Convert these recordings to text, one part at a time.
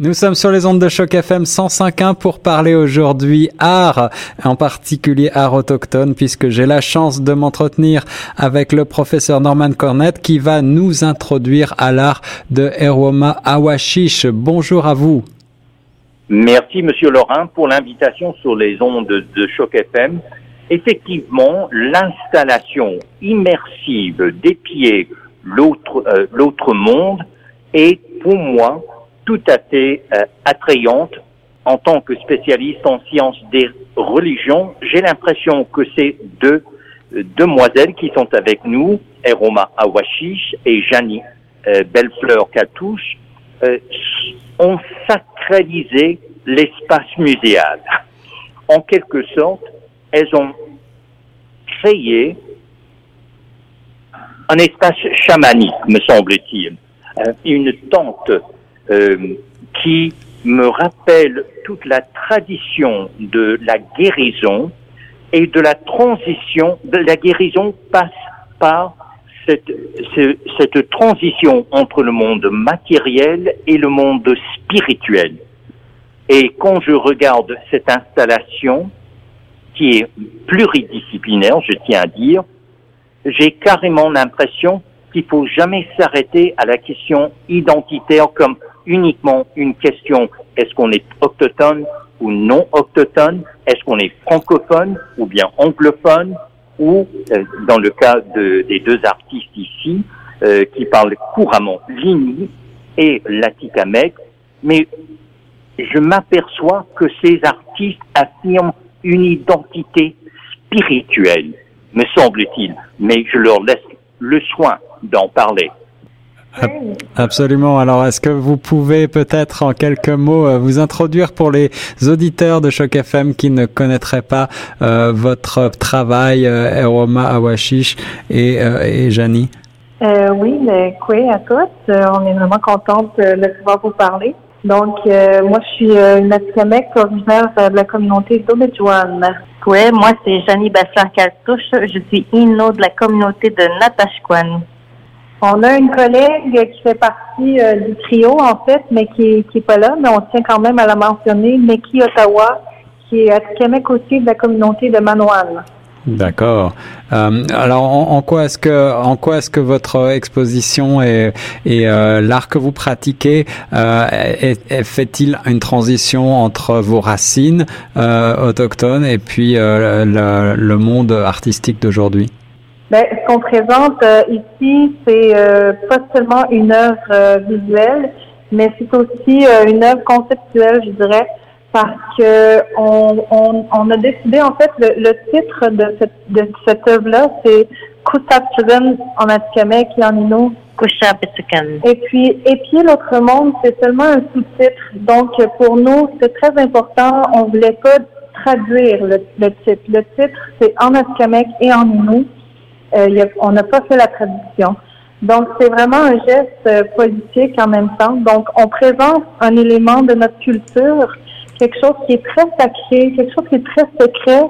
Nous sommes sur les ondes de choc FM 105.1 pour parler aujourd'hui art, en particulier art autochtone, puisque j'ai la chance de m'entretenir avec le professeur Norman Cornette qui va nous introduire à l'art de Eroma Awashish. Bonjour à vous. Merci, Monsieur Laurent, pour l'invitation sur les ondes de choc FM. Effectivement, l'installation immersive des pieds l'autre euh, l'autre monde est pour moi tout à fait euh, attrayante. En tant que spécialiste en sciences des religions, j'ai l'impression que ces deux euh, demoiselles qui sont avec nous, Eroma Awashish et Janie euh, Bellefleur Catouche, ont sacralisé l'espace muséal. En quelque sorte, elles ont créé un espace chamanique, me semble-t-il, une tente euh, qui me rappelle toute la tradition de la guérison et de la transition. De la guérison passe par cette, cette transition entre le monde matériel et le monde spirituel. Et quand je regarde cette installation, qui est pluridisciplinaire, je tiens à dire, j'ai carrément l'impression qu'il faut jamais s'arrêter à la question identitaire comme uniquement une question est-ce qu'on est autochtone ou non autochtone, est-ce qu'on est francophone ou bien anglophone, ou euh, dans le cas de, des deux artistes ici, euh, qui parlent couramment l'ini et l'atikamek, mais je m'aperçois que ces artistes affirment une identité spirituelle, me semble-t-il, mais je leur laisse le soin d'en parler. Absolument. Alors, est-ce que vous pouvez peut-être en quelques mots euh, vous introduire pour les auditeurs de Choc FM qui ne connaîtraient pas euh, votre travail, euh, Eroma Awashish et, euh, et Janie? Euh, oui, quoi à tous. on est vraiment contente de pouvoir vous parler. Donc, moi, je suis une Atikamek originaire de la communauté d'Obedjouan. Oui, moi, c'est Janie Bassar-Kaltouche. Je suis Inno de la communauté de Natashquan. On a une collègue qui fait partie euh, du trio, en fait, mais qui, qui est pas là, mais on tient quand même à la mentionner, Neki Ottawa, qui est à Québec aussi de la communauté de Manoan. D'accord. Euh, alors, en, quoi est-ce que, en quoi est-ce que votre exposition et, euh, l'art que vous pratiquez fait-il une transition entre vos racines autochtones et puis le monde artistique d'aujourd'hui? Ben, ce qu'on présente euh, ici, c'est euh, pas seulement une œuvre euh, visuelle, mais c'est aussi une œuvre conceptuelle, je dirais, parce que on, on, on a décidé, en fait, le, le titre de cette, de cette œuvre-là, c'est Kusatsugan en Atikamek et en Innu. Et puis, et puis l'autre monde, c'est seulement un sous-titre. Donc, pour nous, c'est très important. On voulait pas traduire le, le titre. Le titre, c'est en Atikamek et en Euh, on n'a pas fait la traduction. Donc, c'est vraiment un geste euh, politique en même temps. Donc, on présente un élément de notre culture, quelque chose qui est très sacré, quelque chose qui est très secret,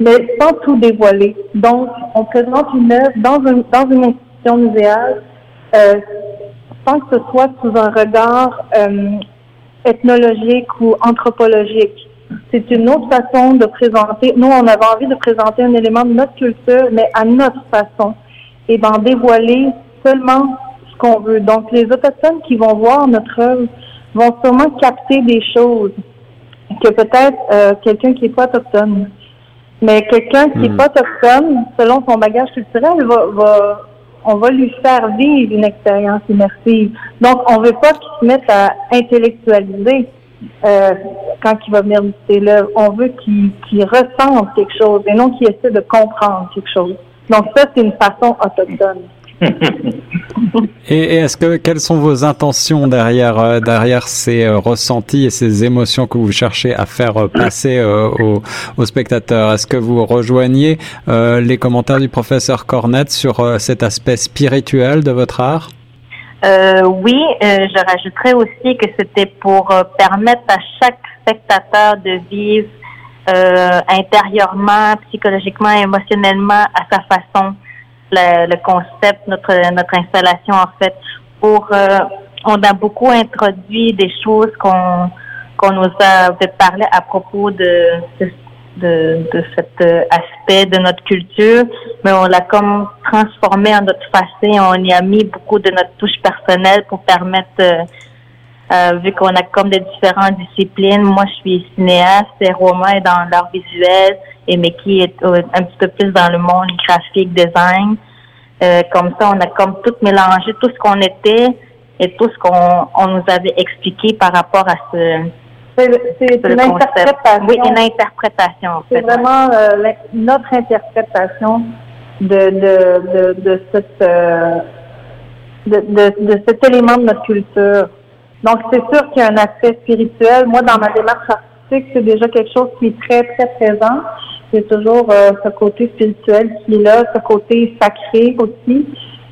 mais sans tout dévoiler. Donc, on présente une œuvre dans, dans une institution muséale euh, sans que ce soit sous un regard euh, ethnologique ou anthropologique c'est une autre façon de présenter. Nous, on avait envie de présenter un élément de notre culture, mais à notre façon, et d'en dévoiler seulement ce qu'on veut. Donc, les autochtones qui vont voir notre œuvre vont sûrement capter des choses que peut-être euh, quelqu'un qui n'est pas autochtone. Mais quelqu'un qui n'est hmm. pas autochtone, selon son bagage culturel, va, va, on va lui faire vivre une expérience immersive. Donc, on veut pas qu'il se mette à intellectualiser euh, quand il va venir visiter l'œuvre. On veut qu'il qu ressente quelque chose et non qu'il essaie de comprendre quelque chose. Donc ça, c'est une façon autochtone. et, est-ce que quelles sont vos intentions derrière euh, ces euh, ressentis et ces émotions que vous cherchez à faire passer aux, aux, spectateurs? Est-ce que vous rejoignez les commentaires du professeur Cornette sur cet aspect spirituel de votre art? Euh, oui, euh, je rajouterais aussi que c'était pour euh, permettre à chaque spectateur de vivre intérieurement, psychologiquement, émotionnellement, à sa façon, le, concept, notre notre installation en fait, pour on a beaucoup introduit des choses qu'on qu'on nous a parlé à propos de, de de, de cet euh, aspect de notre culture, mais on l'a comme transformé en notre facette. On y a mis beaucoup de notre touche personnelle pour permettre, euh, euh, vu qu'on a comme des différentes disciplines. Moi, je suis cinéaste et Romain est dans l'art visuel et Meki est un petit peu plus dans le monde graphique, design. comme ça, on a comme tout mélangé, tout ce qu'on était et tout ce qu'on on nous avait expliqué par rapport à ce c'est une interprétation. Oui, une interprétation. C'est vraiment euh, notre interprétation de, de, de, de, cette, euh, de, de, de, cet élément de notre culture. Donc, c'est sûr qu'il y a un aspect spirituel. Moi, dans ma démarche artistique, c'est déjà quelque chose qui est très, très présent. C'est toujours euh, ce côté spirituel qui est là, ce côté sacré aussi.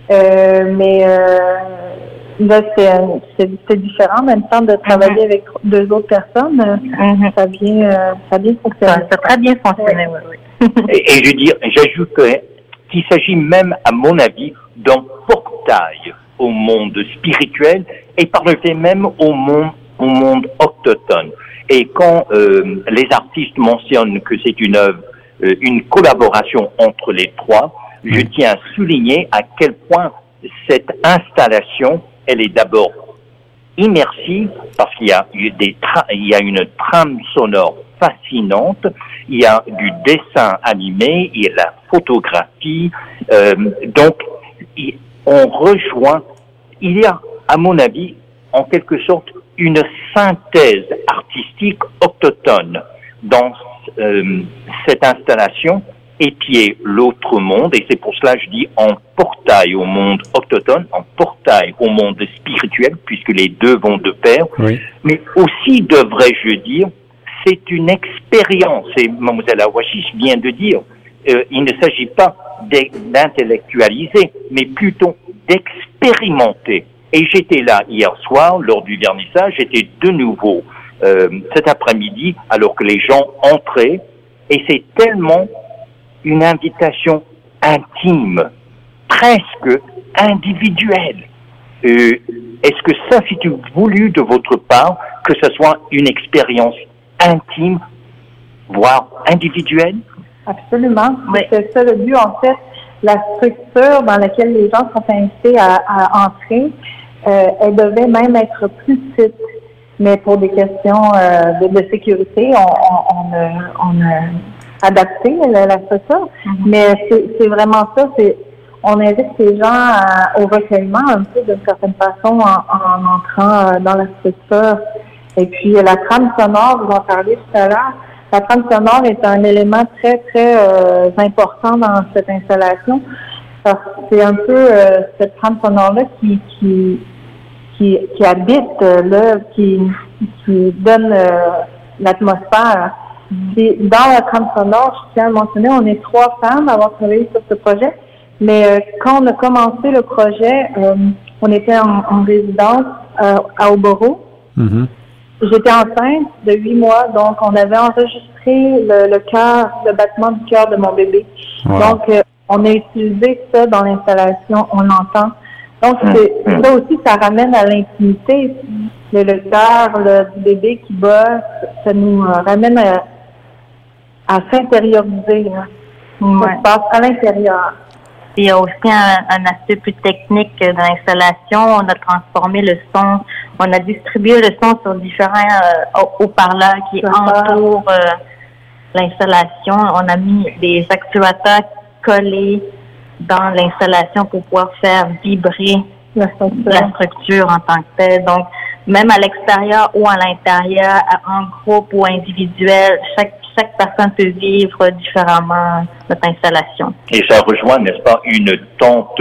mais Là, c'est différent. En même temps, de travailler mhm. avec deux autres personnes, euh, mhm. ça vient, euh, ça bien fonctionné. Ça, a très bien fonctionné, oui. oui. et, je veux dire, j'ajoute qu'il s'agit même, à mon avis, d'un portail au monde spirituel et par le fait même au monde, au monde autochtone. Et quand euh, les artistes mentionnent que c'est une œuvre, une collaboration entre les trois, je tiens à souligner à quel point cette installation elle est d'abord immersive parce qu'il y a des il y a une trame sonore fascinante, il y a du dessin animé, il y a la photographie, euh, donc on rejoint, il y a à mon avis en quelque sorte une synthèse artistique autochtone dans euh, cette installation épier l'autre monde, et c'est pour cela que je dis en portail au monde autochtone, en portail au monde spirituel, puisque les deux vont de pair, mais aussi, devrais-je dire, c'est une expérience, et Mlle Awashish vient de dire, euh, il ne s'agit pas d'intellectualiser, mais plutôt d'expérimenter. Et j'étais là hier soir, lors du vernissage, j'étais de nouveau euh, cet après-midi, alors que les gens entraient, et c'est tellement une invitation intime, presque individuelle. Euh, Est-ce que ça, c'est voulu de votre part que ce soit une expérience intime, voire individuelle? Absolument. C'est ça le but. En fait, la structure dans laquelle les gens sont invités à, entrer, euh, elle devait même être plus petite. Mais pour des questions euh, de, sécurité, on, on, on, on adapter la, la structure. Mhm. Mais c'est vraiment ça, c'est on invite les gens au recueillement un peu d'une certaine façon en, entrant euh, dans la structure. Et puis la trame sonore, vous en parlez tout à l'heure, la trame sonore est un élément très, très euh, important dans cette installation. Parce que c'est un peu euh, cette trame sonore-là qui, qui, qui, qui habite l'œuvre, qui, qui donne l'atmosphère dans la trame sonore, je tiens à mentionner, on est trois femmes à avoir travaillé sur ce projet. Mais euh, quand on a commencé le projet, euh, on était en, résidence euh, à Oboro. Mm-hmm. J'étais enceinte de huit mois, donc on avait enregistré le, le cœur, le battement du cœur de mon bébé. Donc, on a utilisé ça dans l'installation, on l'entend. Donc, mm. ça aussi, ça ramène à l'intimité. Le, le cœur du bébé qui bat, ça nous ramène à, à s'intérioriser. Ça se passe à l'intérieur. Il y a aussi un, aspect plus technique de l'installation. On a transformé le son, on a distribué le son sur différents euh, haut-parleurs qui entourent euh, l'installation. On a mis des actuateurs collés dans l'installation pour pouvoir faire vibrer la structure. en tant que telle. Donc, même à l'extérieur ou à l'intérieur, en groupe ou individuel, chaque chaque personne peut vivre différemment notre installation. Et ça rejoint, n'est-ce pas, une tente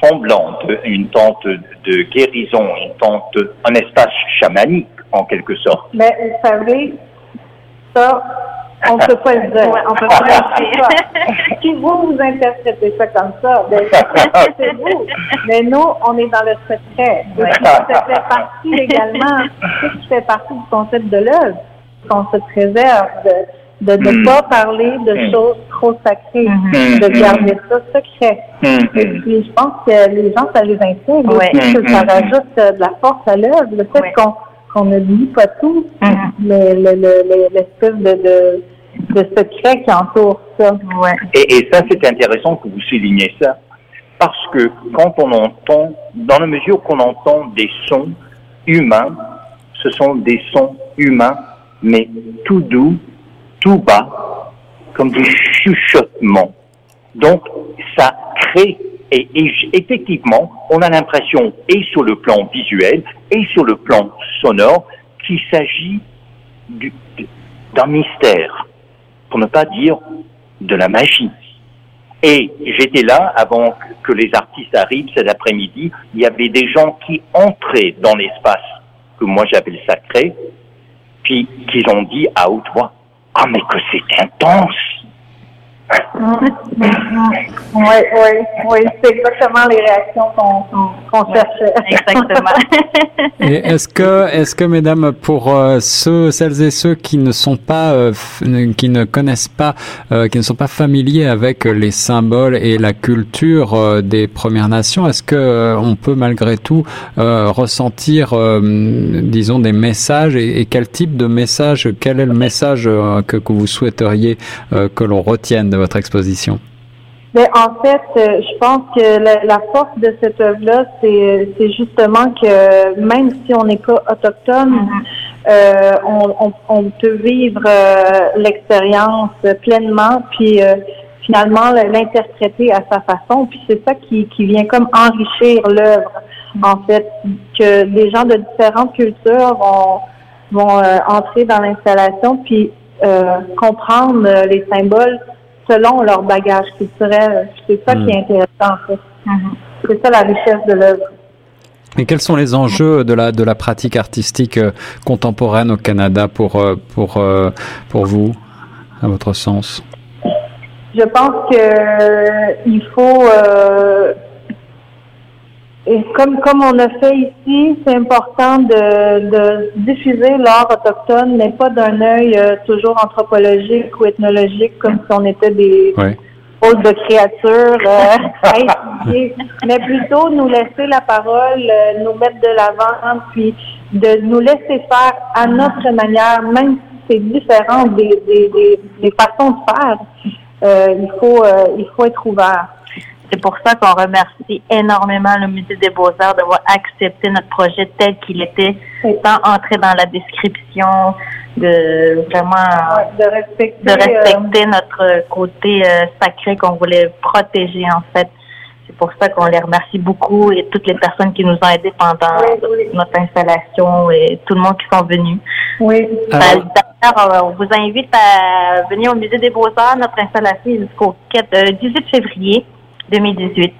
tremblante, une tente de guérison, une tente, un espace chamanique en quelque sorte. Mais vous savez, ça, on ne peut pas le dire. on peut pas le dire. si vous, vous interprétez ça comme ça, ben, c'est vous. Mais nous, on est dans le secret. ça fait partie également, ça fait partie du concept de l'œuvre qu'on se préserve de ne Mm. pas parler de Mm. choses trop sacrées, Mhm. de Mm. garder ça secret. Mm. Et puis, je pense que les gens, ça les intrigue Ouais. aussi, que ça rajoute euh, de la force à l'œuvre. Le fait Ouais. qu'on qu'on ne dit pas tout, mais le- le- le- l'espèce de, de, de secret qui entoure ça. Ouais. Et, et ça, c'est intéressant que vous souligniez ça, parce que quand on entend, dans la mesure qu'on entend des sons humains, ce sont des sons humains, mais tout doux, tout bas, comme des chuchotements. Donc, ça crée, et, effectivement, on a l'impression, et sur le plan visuel, et sur le plan sonore, qu'il s'agit du- d'un mystère, pour ne pas dire de la magie. Et j'étais là avant que les artistes arrivent cet après-midi. Il y avait des gens qui entraient dans l'espace que moi j'appelle sacré, puis qu'ils ont dit à haute voix Ah, mais que c'est intense Oui, oui, oui, c'est exactement les réactions qu'on qu'on cherchait. Exactement. Et est-ce que, est-ce que, mesdames, pour euh, ceux, celles et ceux qui ne sont pas, euh, qui ne connaissent pas, euh, qui ne sont pas familiers avec les symboles et la culture euh, des Premières Nations, est-ce que euh, on peut malgré tout euh, ressentir, euh, disons, des messages et, et quel type de message, quel est le message euh, que, que vous souhaiteriez euh, que l'on retienne? De votre exposition? Mais en fait, euh, je pense que la, la force de cette œuvre-là, c'est c'est justement que même si on n'est pas autochtone, euh, on, on, on peut vivre euh, l'expérience pleinement, puis euh, finalement le- l'interpréter à sa façon. Puis c'est ça qui, qui vient comme enrichir l'œuvre, en fait, que les gens de différentes cultures vont vont euh, entrer dans l'installation puis euh, comprendre euh, les symboles selon leur bagage culturel. C'est ça qui est intéressant en fait. Mhm. C'est ça la richesse de l'œuvre. Et quels sont les enjeux de la de la pratique artistique euh, contemporaine au Canada pour euh, pour euh, pour vous, à votre sens? Je pense que euh, il faut euh, et comme comme on a fait ici, c'est important de, de diffuser l'art autochtone, mais pas d'un œil euh, toujours anthropologique ou ethnologique, comme si on était des autres de créatures euh, à étudier, mais plutôt nous laisser la parole, euh, nous mettre de l'avant, puis de nous laisser faire à notre manière, même si c'est différent des, des, des, des façons de faire. Euh, il faut euh, il faut être ouvert. C'est pour ça qu'on remercie énormément le Musée des Beaux-Arts d'avoir accepté notre projet tel qu'il était, Oui. sans entrer dans la description, de vraiment Ouais, de respecter. de euh, notre côté euh, sacré qu'on voulait protéger en fait. C'est pour ça qu'on les remercie beaucoup et toutes les personnes qui nous ont aidés pendant Oui, oui. notre installation et tout le monde qui sont venus. oui. Alors- D'ailleurs, euh, on vous invite à venir au Musée des Beaux-Arts. Notre installation est jusqu'au 4 euh, 18 février 2018.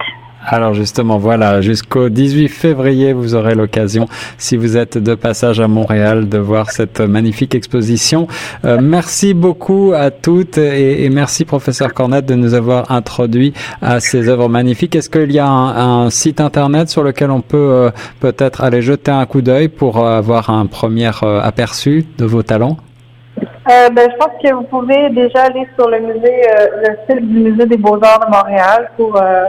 Alors justement, voilà, jusqu'au 18 février, vous aurez l'occasion, si vous êtes de passage à Montréal, de voir cette magnifique exposition. Euh, merci beaucoup à toutes et, merci professeur Cornette de nous avoir introduit à ces œuvres magnifiques. Est-ce qu'il y a un, site internet sur lequel on peut euh, peut-être aller jeter un coup d'œil pour avoir un premier euh, aperçu de vos talents? Euh, ben, je pense que vous pouvez déjà aller sur le musée, euh, le site du Musée des Beaux-Arts de Montréal pour euh,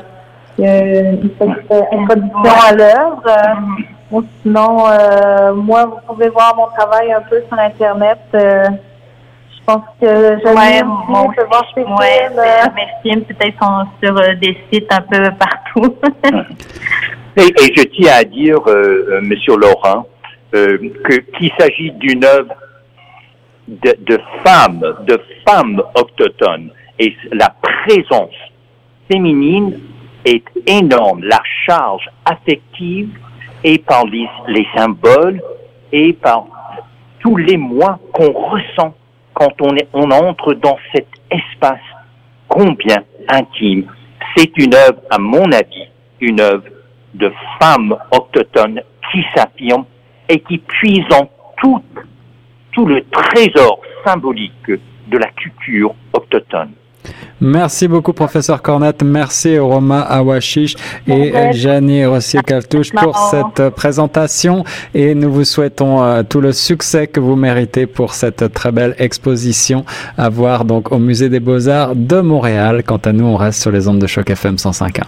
euh, une petite introduction à l'œuvre. Euh, ou sinon, euh, moi, vous pouvez voir mon travail un peu sur Internet. Euh, je pense que j'aime Ouais, aussi, mon je peux voir ces Ouais, films. mes films peut-être sont sur euh, des sites un peu partout. Et, et je tiens à dire, Monsieur Laurent, euh, que qu'il s'agit d'une œuvre de, de femmes, de femmes autochtones, et la présence féminine est énorme. La charge affective et par les, les symboles et par tous les mois qu'on ressent quand on, est, on entre dans cet espace combien intime. C'est une œuvre, à mon avis, une œuvre de femmes autochtones qui s'affirment et qui puisent en tout, tout le trésor symbolique de la culture autochtone. Merci beaucoup, professeur Cornette. Merci Roma Awashish et Jani Rossier-Caltouche pour cette présentation et nous vous souhaitons euh, tout le succès que vous méritez pour cette très belle exposition à voir donc au Musée des Beaux-Arts de Montréal. Quant à nous, on reste sur les ondes de choc FM 105.1.